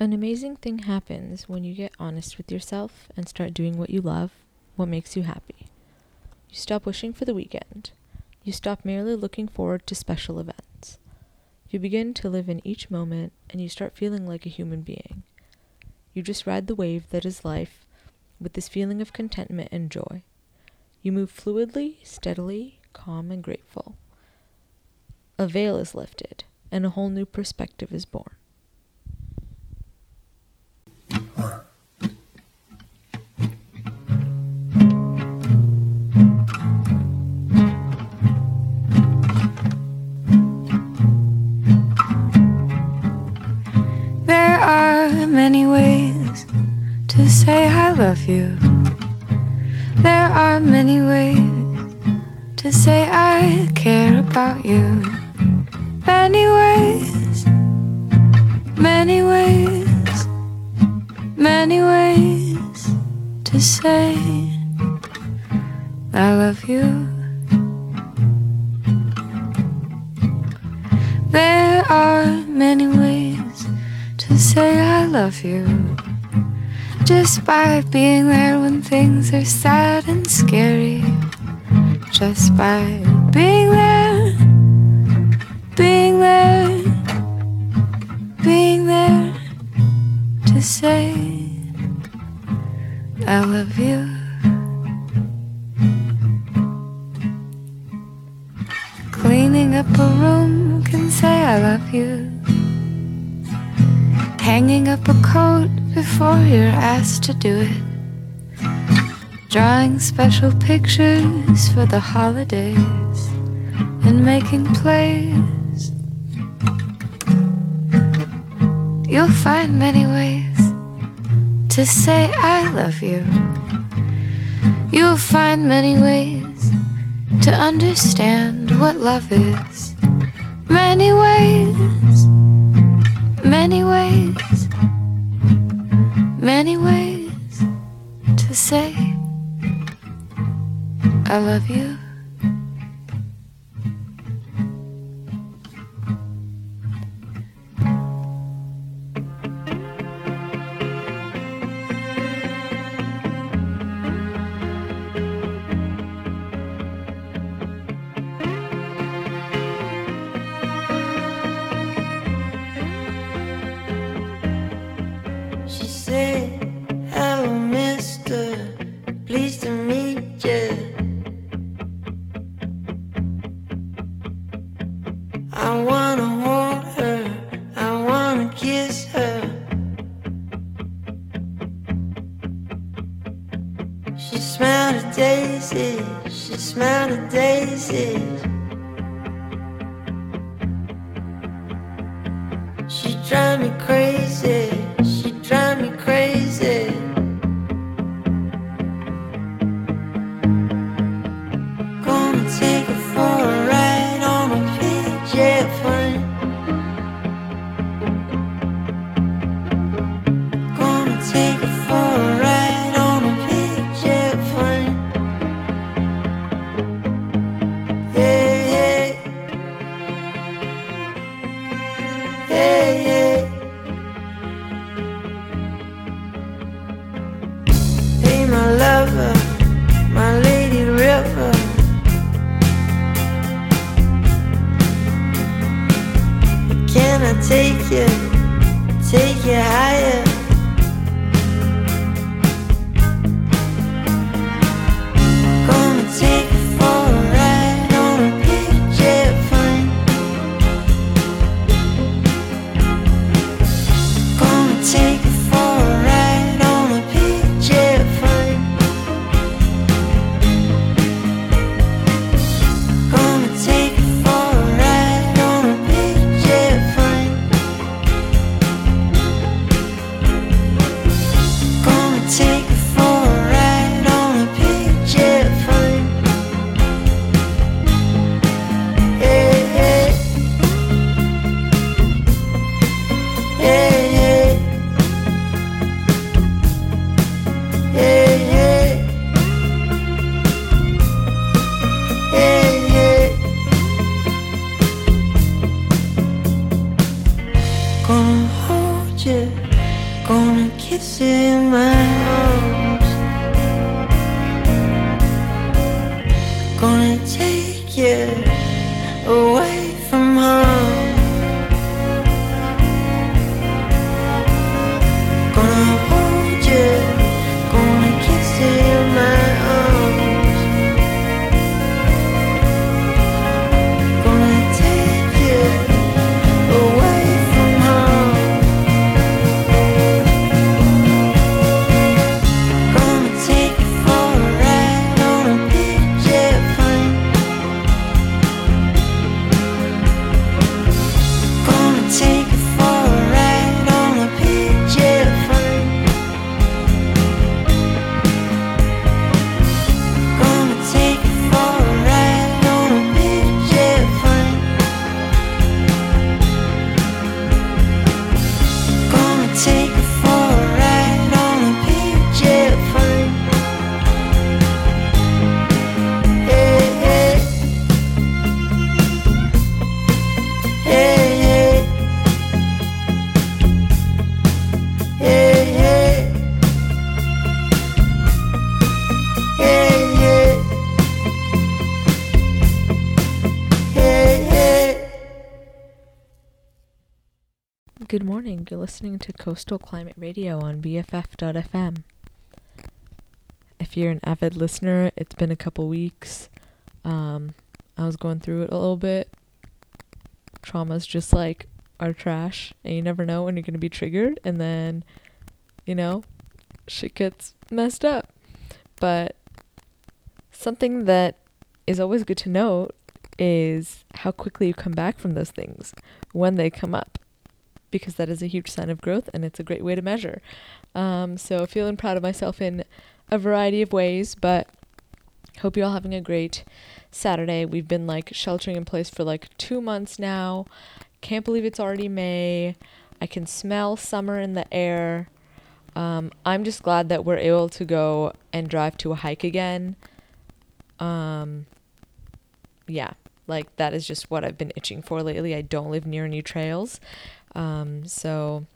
An amazing thing happens when you get honest with yourself and start doing what you love, what makes you happy. You stop wishing for the weekend. You stop merely looking forward to special events. You begin to live in each moment and you start feeling like a human being. You just ride the wave that is life with this feeling of contentment and joy. You move fluidly, steadily, calm, and grateful. A veil is lifted and a whole new perspective is born. There are many ways to say I love you. There are many ways to say I care about you. Many ways, many ways, many ways to say I love you. There are many ways to say I love you. Just by being there when things are sad and scary. Just by being there, being there, being there to say I love you. Cleaning up a room can say I love you. Hanging up a coat before you're asked to do it. Drawing special pictures for the holidays and making plays. You'll find many ways to say I love you. You'll find many ways to understand what love is. Many ways, many ways, many ways to say I love you. tired You're listening to Coastal Climate Radio on BFF.fm. If you're an avid listener, it's been a couple weeks. Um, I was going through it a little bit. Traumas just like are trash, and you never know when you're going to be triggered, and then, you know, shit gets messed up. But something that is always good to note is how quickly you come back from those things when they come up because that is a huge sign of growth and it's a great way to measure. Um, so feeling proud of myself in a variety of ways, but hope you're all having a great Saturday. We've been like sheltering in place for like two months now. Can't believe it's already May. I can smell summer in the air. Um, I'm just glad that we're able to go and drive to a hike again. Um, yeah, like that is just what I've been itching for lately. I don't live near any trails. Um, so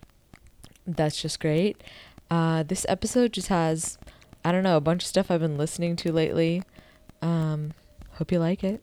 that's just great. Uh, this episode just has, I don't know, a bunch of stuff I've been listening to lately. Um, hope you like it.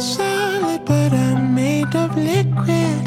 Solid, but I'm made of liquid.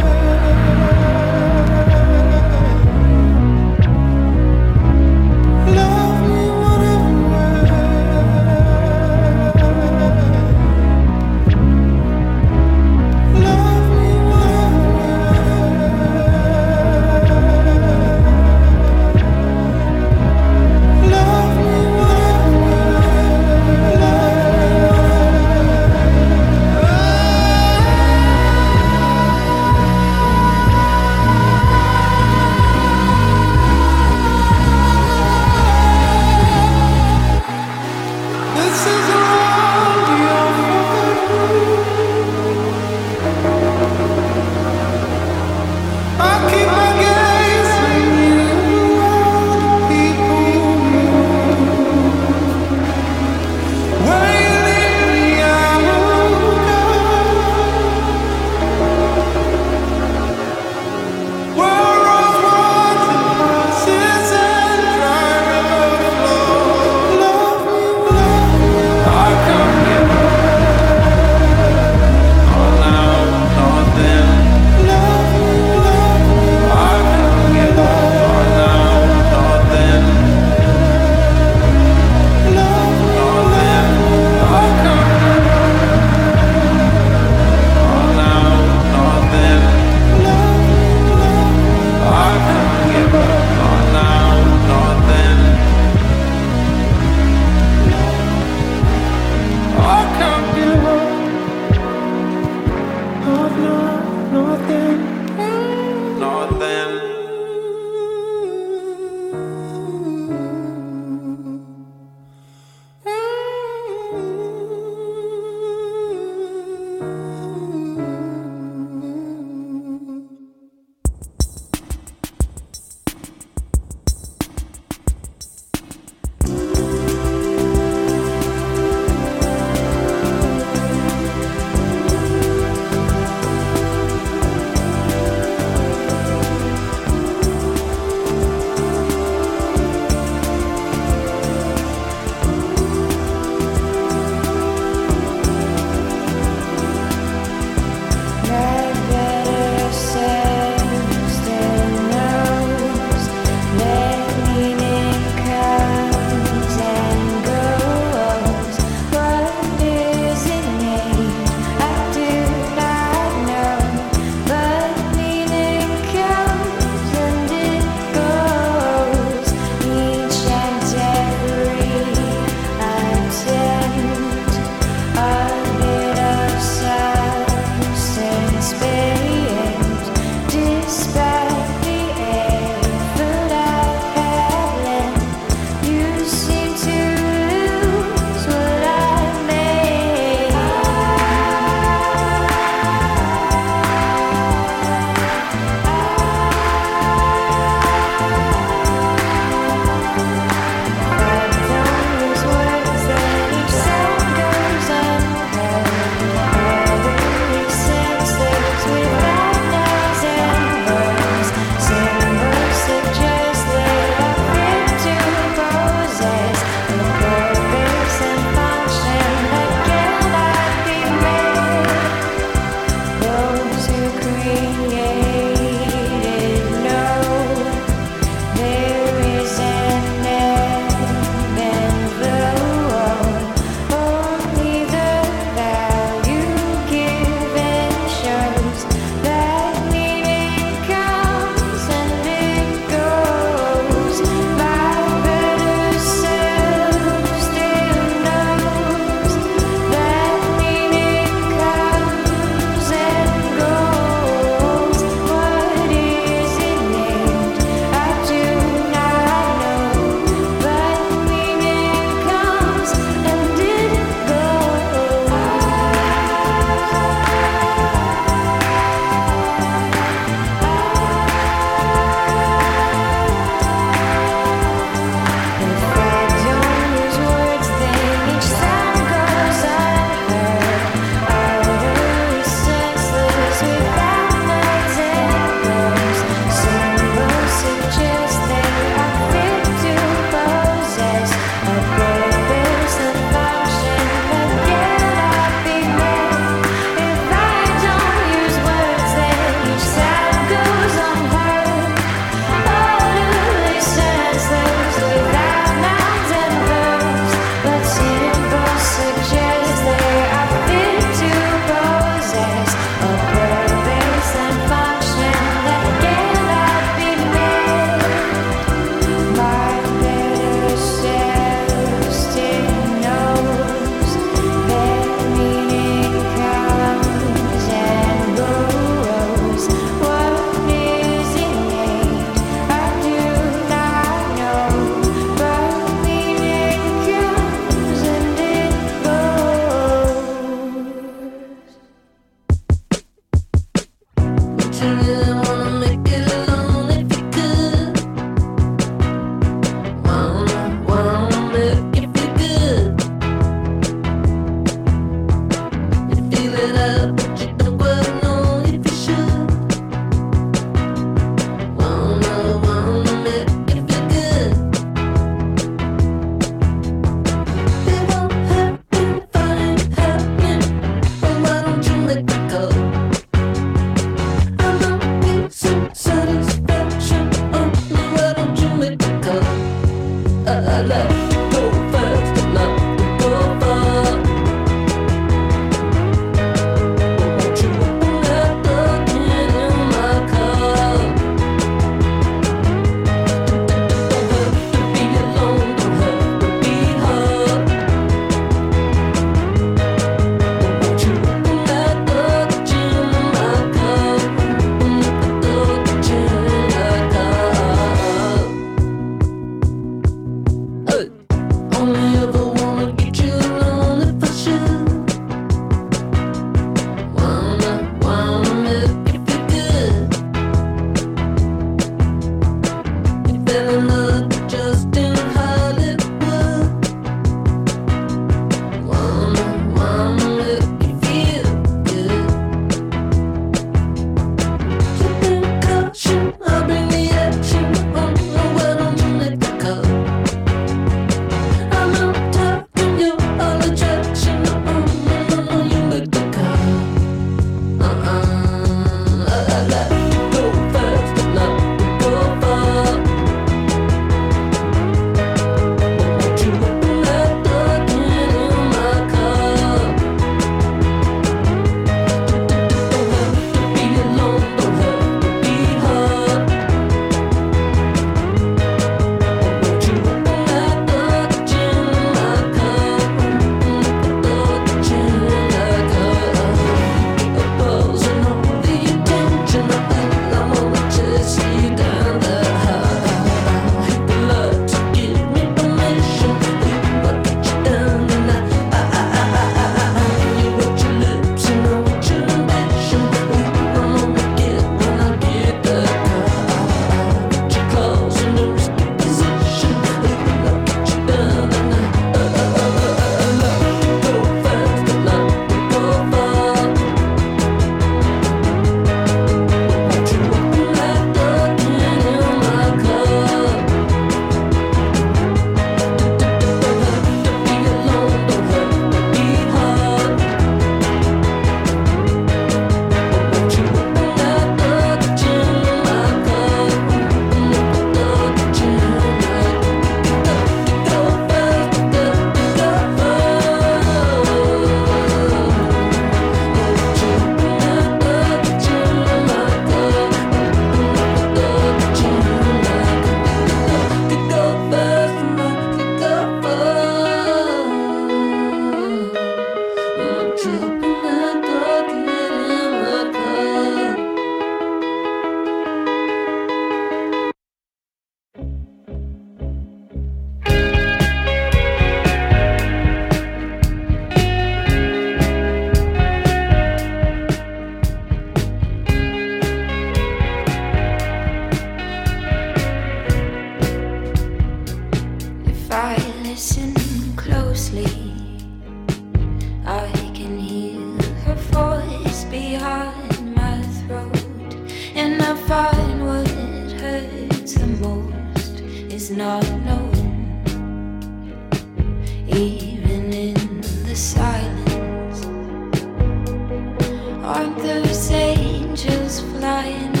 Those angels flying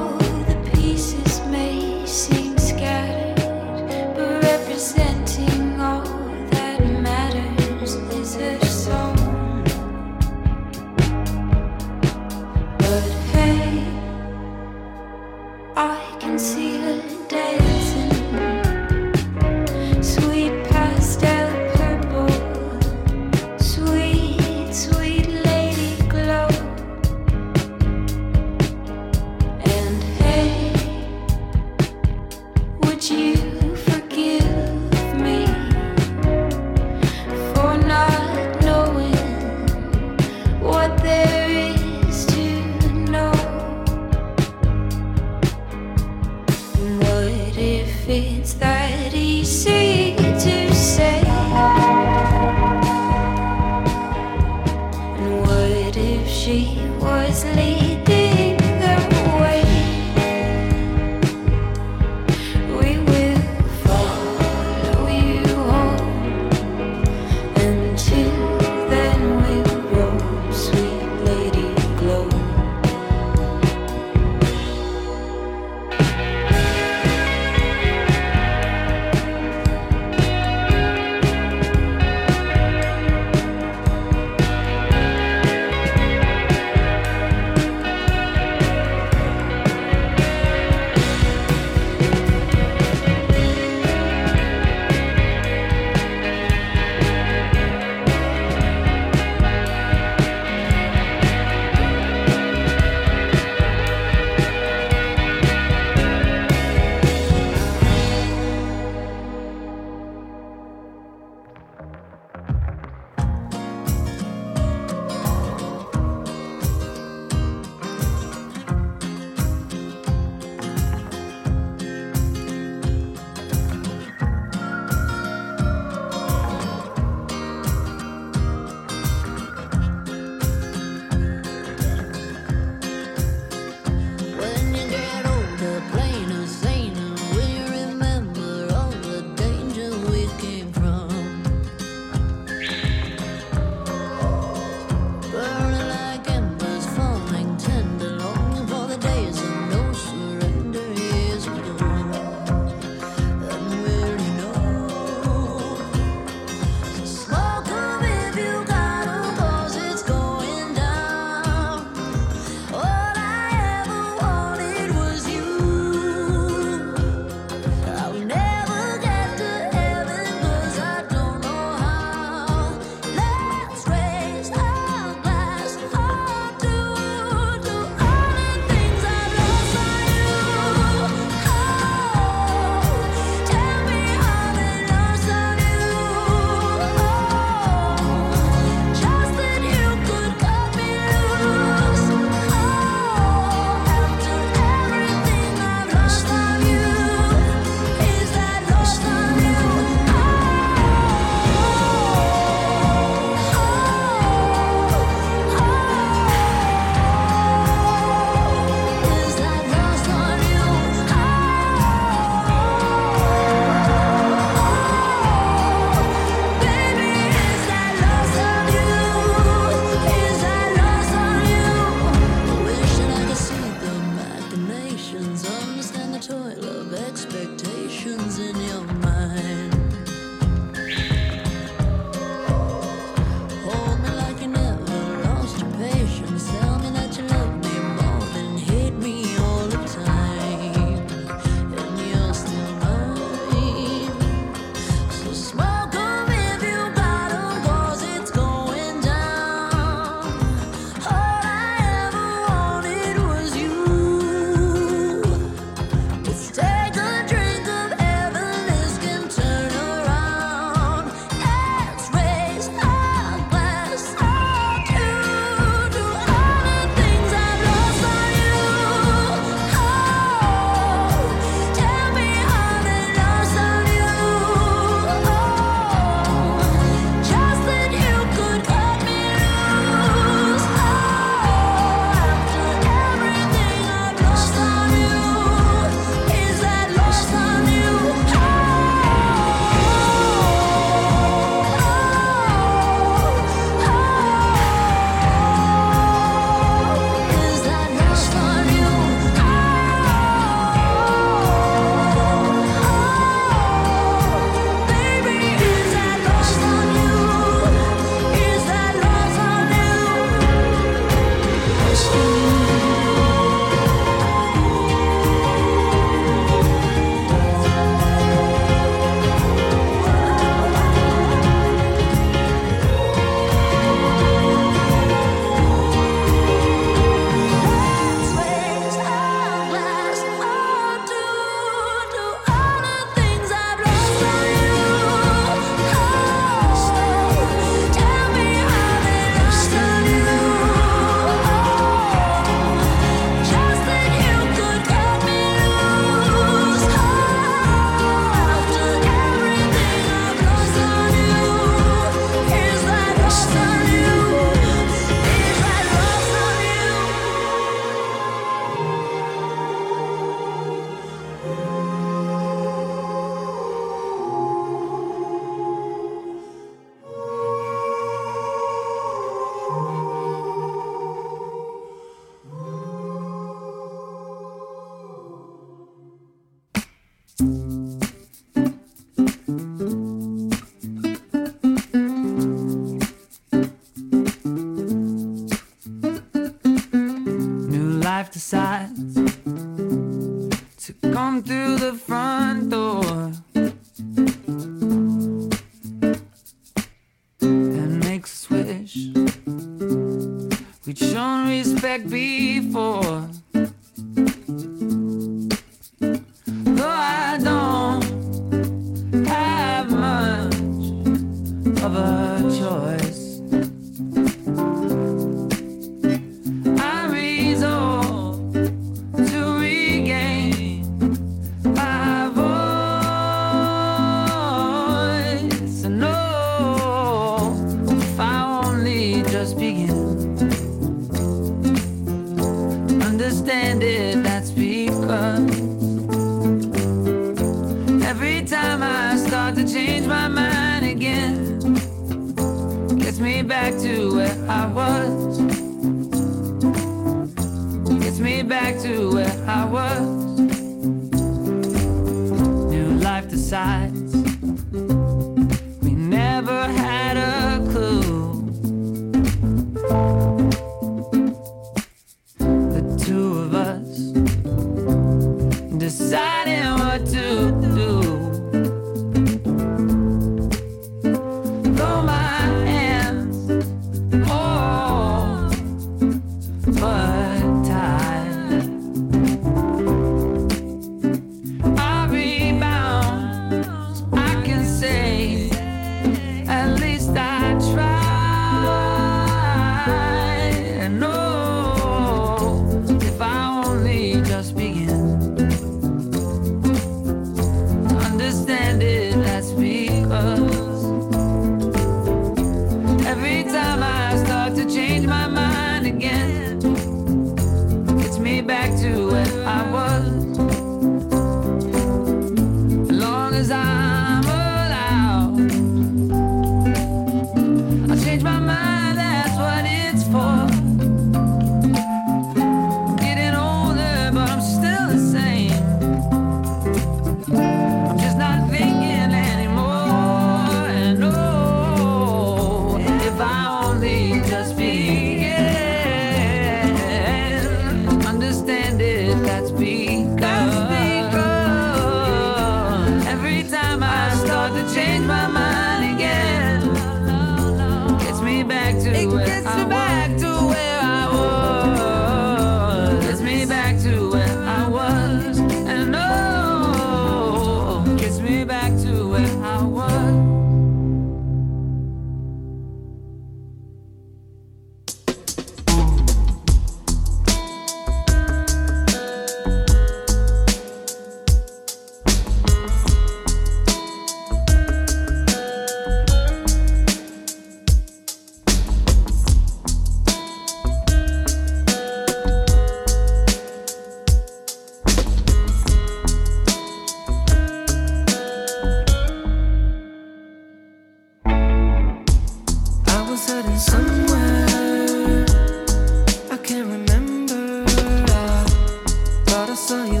saw you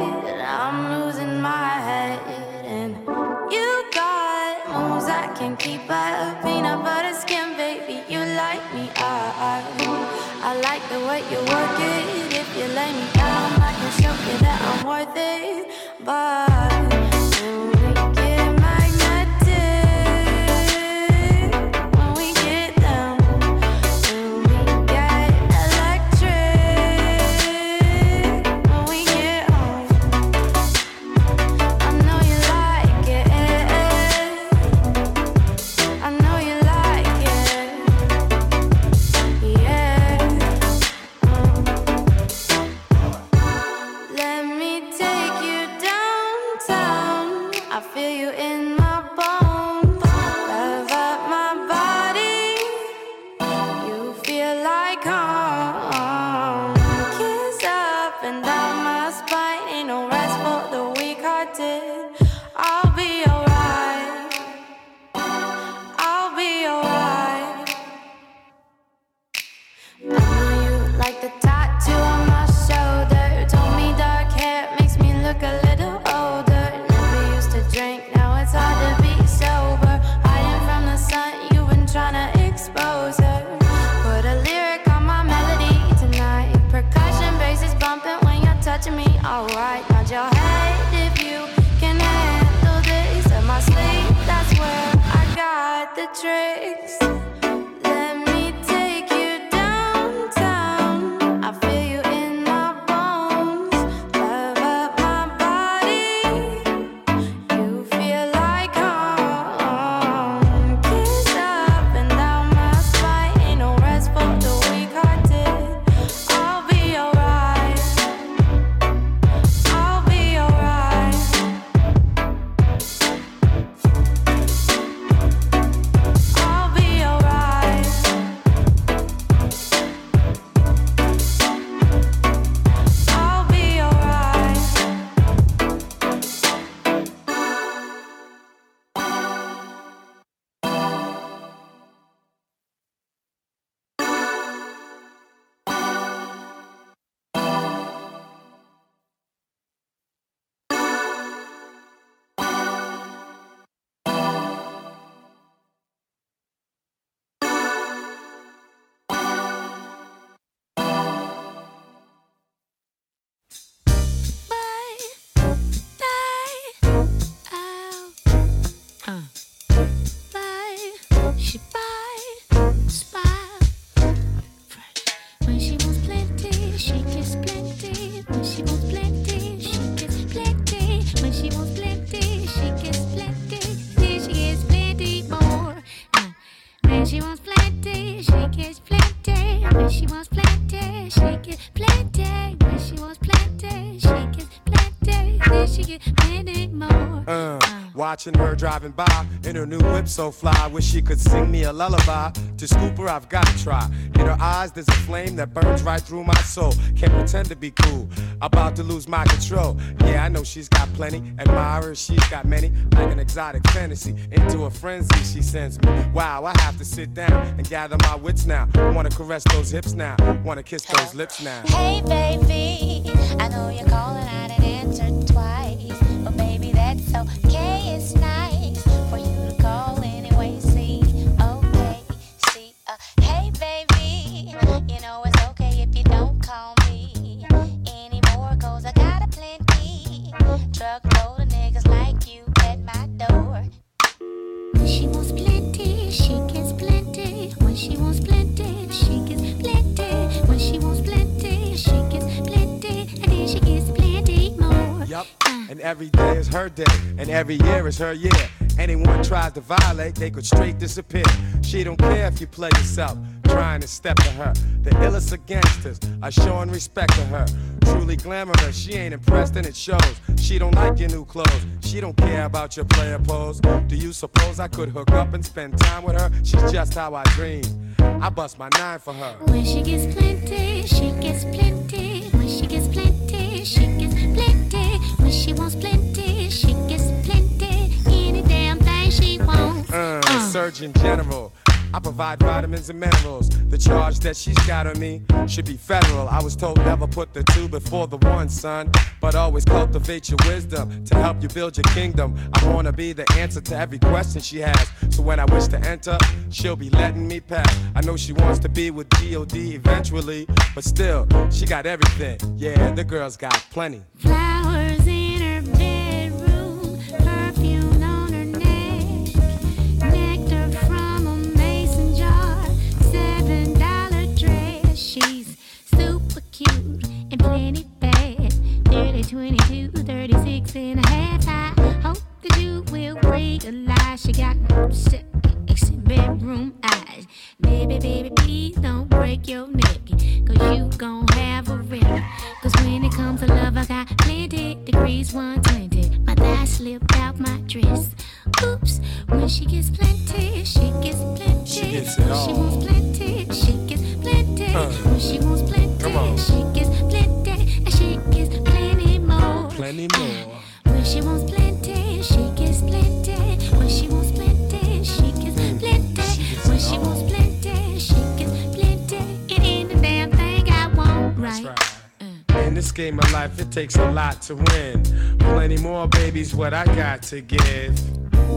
I'm losing my head. And you got moves I can keep up. Peanut butter skin, baby. You light me up. I like the way you work it. If you lay me down, I can show you that I'm worth it. But driving by in her new whip so fly, wish she could sing me a lullaby. To scoop her, I've got to try. In her eyes, there's a flame that burns right through my soul. Can't pretend to be cool, about to lose my control. Yeah, I know she's got plenty, admirers, she's got many. Like an exotic fantasy, into a frenzy she sends me. Wow, I have to sit down and gather my wits now. Wanna caress those hips now, wanna kiss those lips now. Hey, baby, I know you're calling, I didn't is her day, and every year is her year. Anyone tries to violate, they could straight disappear. She don't care if you play yourself, trying to step to her. The illest of gangsters are showing respect to her. Truly glamorous, she ain't impressed and it shows. She don't like your new clothes, she don't care about your player pose. Do you suppose I could hook up and spend time with her? She's just how I dream. I bust my nine for her. When she gets plenty, she gets plenty. When she gets plenty, she gets plenty. When she wants plenty, Uh, Surgeon General, I provide vitamins and minerals. The charge that she's got on me should be federal. I was told never put the two before the one, son. But always cultivate your wisdom to help you build your kingdom. I wanna be the answer to every question she has. So when I wish to enter, she'll be letting me pass. I know she wants to be with G.O.D. eventually, but still, she got everything. Yeah, the girl's got plenty. Flowers and plenty bad. 30, 22, 36 and a half. I hope that you will realize she got bedroom eyes. Baby, baby, please don't break your neck, cause you gon' have a wreck. Cause when it comes to love, I got plenty degrees 120. My thigh slipped out my dress. Oops, when she gets plenty, she gets plenty. She gets it she wants plenty, she gets plenty. When she wants plenty, Come on. Game of life, it takes a lot to win. Plenty more, babies, what I got to give.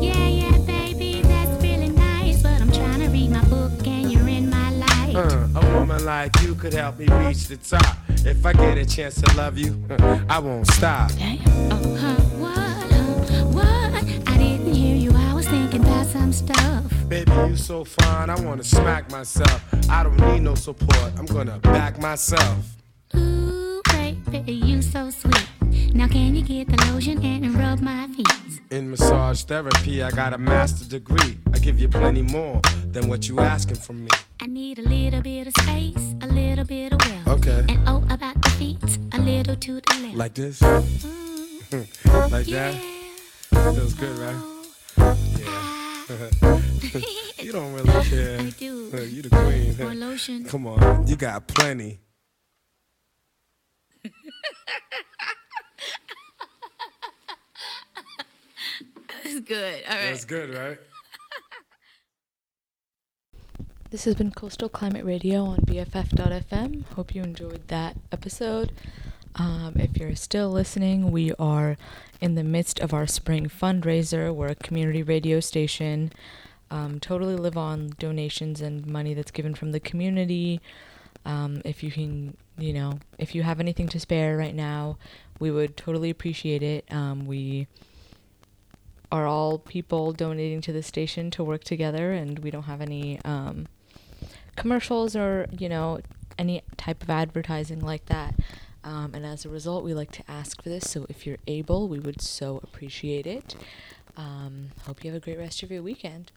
Yeah, yeah, baby, that's really nice. But I'm trying to read my book and you're in my life. Uh, a woman like you could help me reach the top. If I get a chance to love you, I won't stop. Damn. Oh, huh, what, huh, what? I didn't hear you. I was thinking about some stuff. Baby, you so fine, I wanna smack myself. I don't need no support, I'm gonna back myself. Ooh, you so sweet. Now can you get the lotion and rub my feet? In massage therapy, I got a master degree. I give you plenty more than what you asking from me. I need a little bit of space, a little bit of wealth. Okay. And oh, about the feet, a little to the left. Like this? Mm, like yeah. that? Feels good, right? Yeah. you don't really care. I do. You the queen. More lotion. Come on, you got plenty. That's good. All right. That's good, right? This has been Coastal Climate Radio on BFF.fm. Hope you enjoyed that episode. Um, if you're still listening, we are in the midst of our spring fundraiser. We're a community radio station. Um, totally live on donations and money that's given from the community. Um, if you can, you know, if you have anything to spare right now, we would totally appreciate it. Um, we are all people donating to the station to work together, and we don't have any um, commercials or you know any type of advertising like that. Um, and as a result, we like to ask for this. So if you're able, we would so appreciate it. Um, hope you have a great rest of your weekend.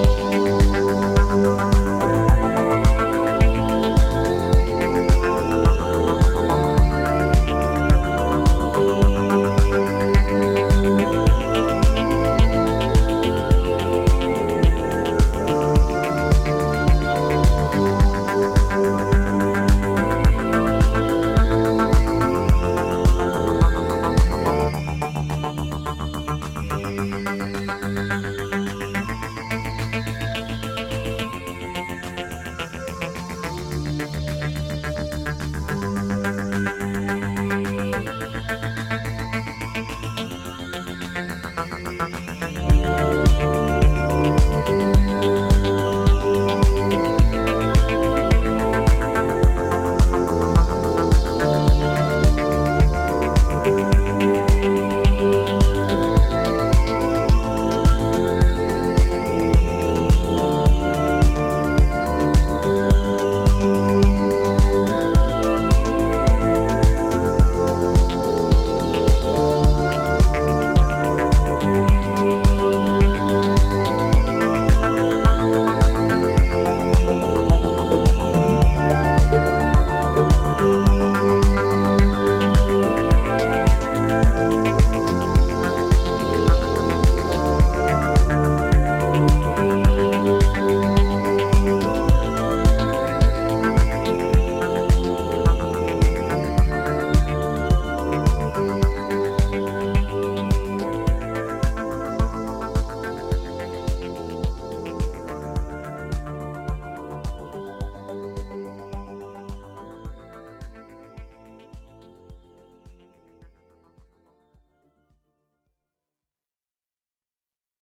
Bye.